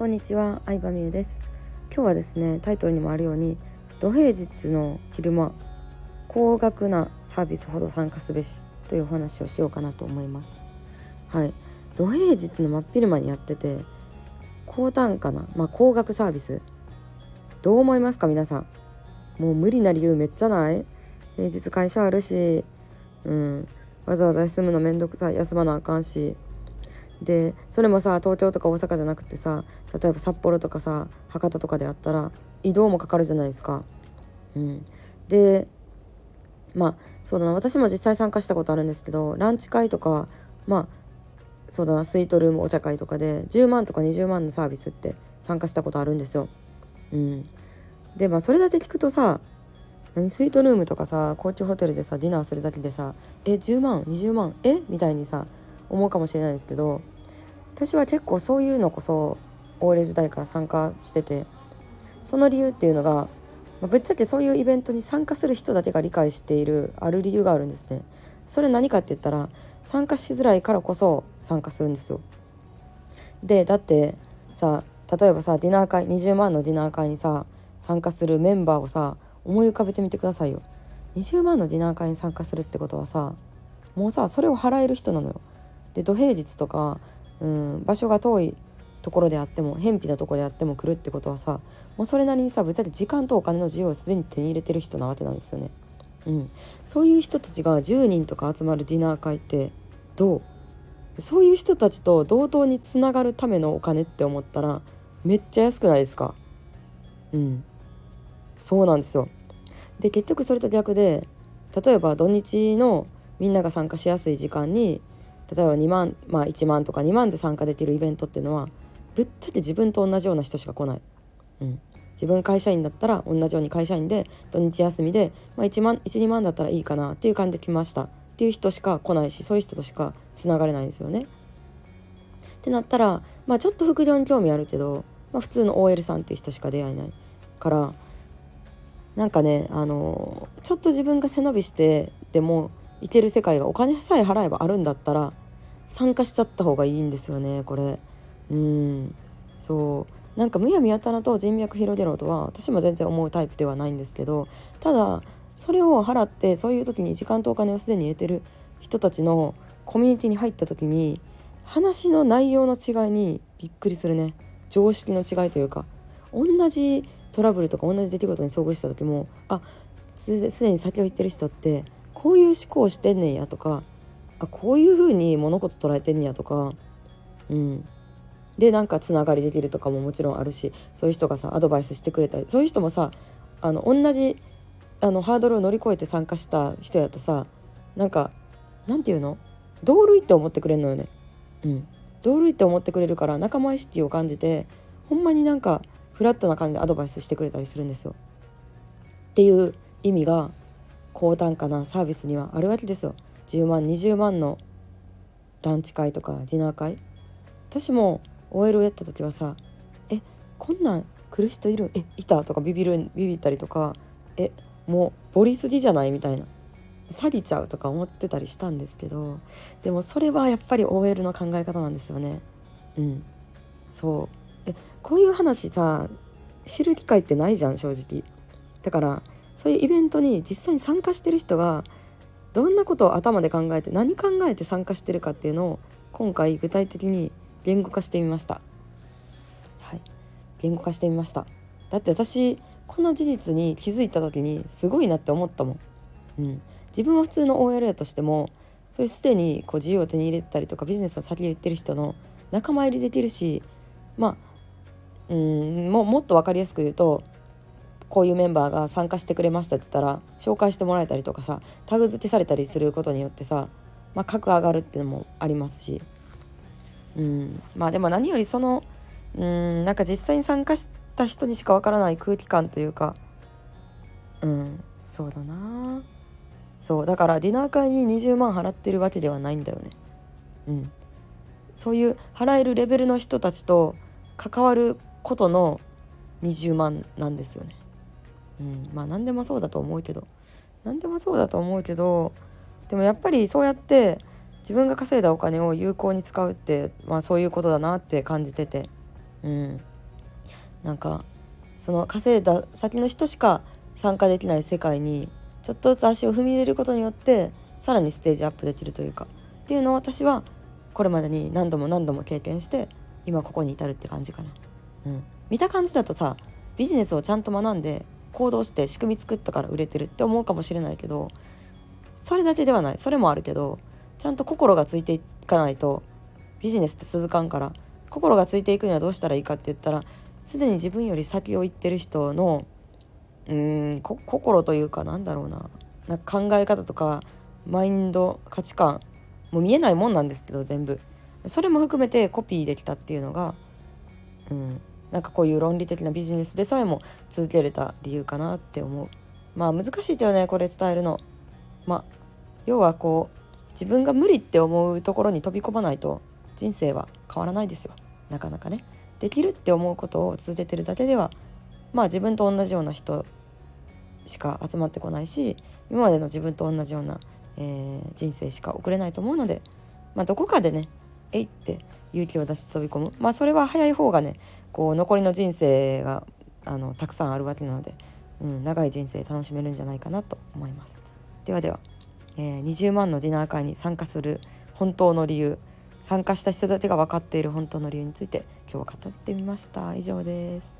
こんにちは、相葉美優です。今日はですね、タイトルにもあるように土平日の昼間高額なサービスほど参加すべしというお話をしようかなと思います。はい。土平日の真っ昼間にやってて高単価な、まあ、高額サービス。どう思いますか皆さん。もう無理な理由めっちゃない？平日会社あるしうん。わざわざ休むのめんどくさい。休まなあかんし。でそれもさ東京とか大阪じゃなくてさ例えば札幌とかさ博多とかであったら移動もかかるじゃないですか。うん、でまあそうだな。私も実際参加したことあるんですけどランチ会とかまあそうだな。スイートルームお茶会とかで10万とか20万のサービスって参加したことあるんですよ。うん、でまあそれだけ聞くとさ何？スイートルームとかさ高級ホテルでさディナーするだけでさえ10万？20万？え？みたいにさ思うかもしれないですけど私は結構そういうのこそ OL 時代から参加しててその理由っていうのが、まあ、ぶっちゃけそういうイベントに参加する人だけが理解しているある理由があるんですね。それ何かって言ったら参加しづらいからこそ参加するんですよ。でだってさ例えばさディナー会20万のディナー会にさ参加するメンバーをさ思い浮かべてみてくださいよ。20万のディナー会に参加するってことはさもうさそれを払える人なのよ。で土平日とか、うん、場所が遠いところであっても偏僻なところであっても来るってことはさもうそれなりにさぶっちゃけ時間とお金の自由をすでに手に入れてる人なわけなんですよね。うん、そういう人たちが10人とか集まるディナー会ってどう？そういう人たちと同等につながるためのお金って思ったらめっちゃ安くないですか？うん。そうなんですよ。で結局それと逆で例えば土日のみんなが参加しやすい時間に例えば2万まあ1万とか2万で参加できるイベントっていうのはぶっちゃけ自分と同じような人しか来ない。うん、自分会社員だったら同じように会社員で土日休みで、まあ、1万12万だったらいいかなっていう感じで来ましたっていう人しか来ないしそういう人としかつながれないんですよね。ってなったら、まあ、ちょっと副業に興味あるけど、まあ、普通の OL さんっていう人しか出会えないからなんかねあのちょっと自分が背伸びしてでもいける世界がお金さえ払えばあるんだったら参加しちゃった方がいいんですよねこれ。うん。そう。なんかむやみやたらと人脈広げろとは私も全然思うタイプではないんですけどただそれを払ってそういう時に時間とお金をすでに入れてる人たちのコミュニティに入った時に話の内容の違いにびっくりするね。常識の違いというか。同じトラブルとか同じ出来事に遭遇した時もあすでに先を行ってる人ってこういう思考してんねんやとかあこういう風に物事捉えてんやとか。うん。でなんかつながりできるとかももちろんあるしそういう人がさアドバイスしてくれたりそういう人もさあの同じあのハードルを乗り越えて参加した人やとさなんかなんていうの？同類って思ってくれるのよね。うん、同類って思ってくれるから仲間意識を感じてほんまになんかフラットな感じでアドバイスしてくれたりするんですよ。っていう意味が高単価なサービスにはあるわけですよ。10万20万のランチ会とかディナー会？私も OL をやった時はさえこんなん来る人いるえいた？とかビビるビビったりとかえもうボリすぎじゃないみたいな。詐欺ちゃうとか思ってたりしたんですけどでもそれはやっぱり OL の考え方なんですよね。うん。そう。えこういう話さ知る機会ってないじゃん正直。だからそういうイベントに実際に参加してる人がどんなことを頭で考えて何考えて参加してるかっていうのを今回具体的に言語化してみました。はい、言語化してみました。だって私この事実に気づいた時にすごいなって思ったもん。うん、自分は普通の OL やとしてもそういうすでにこう自由を手に入れたりとかビジネスの先を言ってる人の仲間入りできるしまあうんももっと分かりやすく言うとこういうメンバーが参加してくれましたって言ったら紹介してもらえたりとかさタグ付けされたりすることによってさ、まあ、格上がるっていうのもありますし、うん、まあでも何よりそのうんなんか実際に参加した人にしかわからない空気感というかうんそうだなそうだからディナー会に20万払ってるわけではないんだよね。うん、そういう払えるレベルの人たちと関わることの20万なんですよね。うん、まあ何でもそうだと思うけど。何でもそうだと思うけどでもやっぱりそうやって自分が稼いだお金を有効に使うって、まあ、そういうことだなって感じてて、うん、なんかその稼いだ先の人しか参加できない世界にちょっとずつ足を踏み入れることによってさらにステージアップできるというか。っていうのを私はこれまでに何度も何度も経験して今ここに至るって感じかな。うん、見た感じだとさビジネスをちゃんと学んで行動して仕組み作ったから売れてるって思うかもしれないけどそれだけではない。それもあるけどちゃんと心がついていかないとビジネスって続かんから心がついていくにはどうしたらいいかって言ったらすでに自分より先を行ってる人のうーん心というかなんだろうななんか考え方とかマインド価値観もう見えないもんなんですけど全部。それも含めてコピーできたっていうのが、うん、なんかこういう論理的なビジネスでさえも続けれた理由かなって思う。まあ難しいけどねこれ伝えるの。まあ要はこう自分が無理って思うところに飛び込まないと人生は変わらないですよ。なかなかね。できるって思うことを続けてるだけではまあ自分と同じような人しか集まってこないし今までの自分と同じような、えー、人生しか送れないと思うので、まあ、どこかでねえいって勇気を出して飛び込む。まあそれは早い方がねこう残りの人生があのたくさんあるわけなので、うん、長い人生楽しめるんじゃないかなと思います。ではでは、えー、20万のディナー会に参加する本当の理由参加した人だけが分かっている本当の理由について今日は語ってみました。以上です。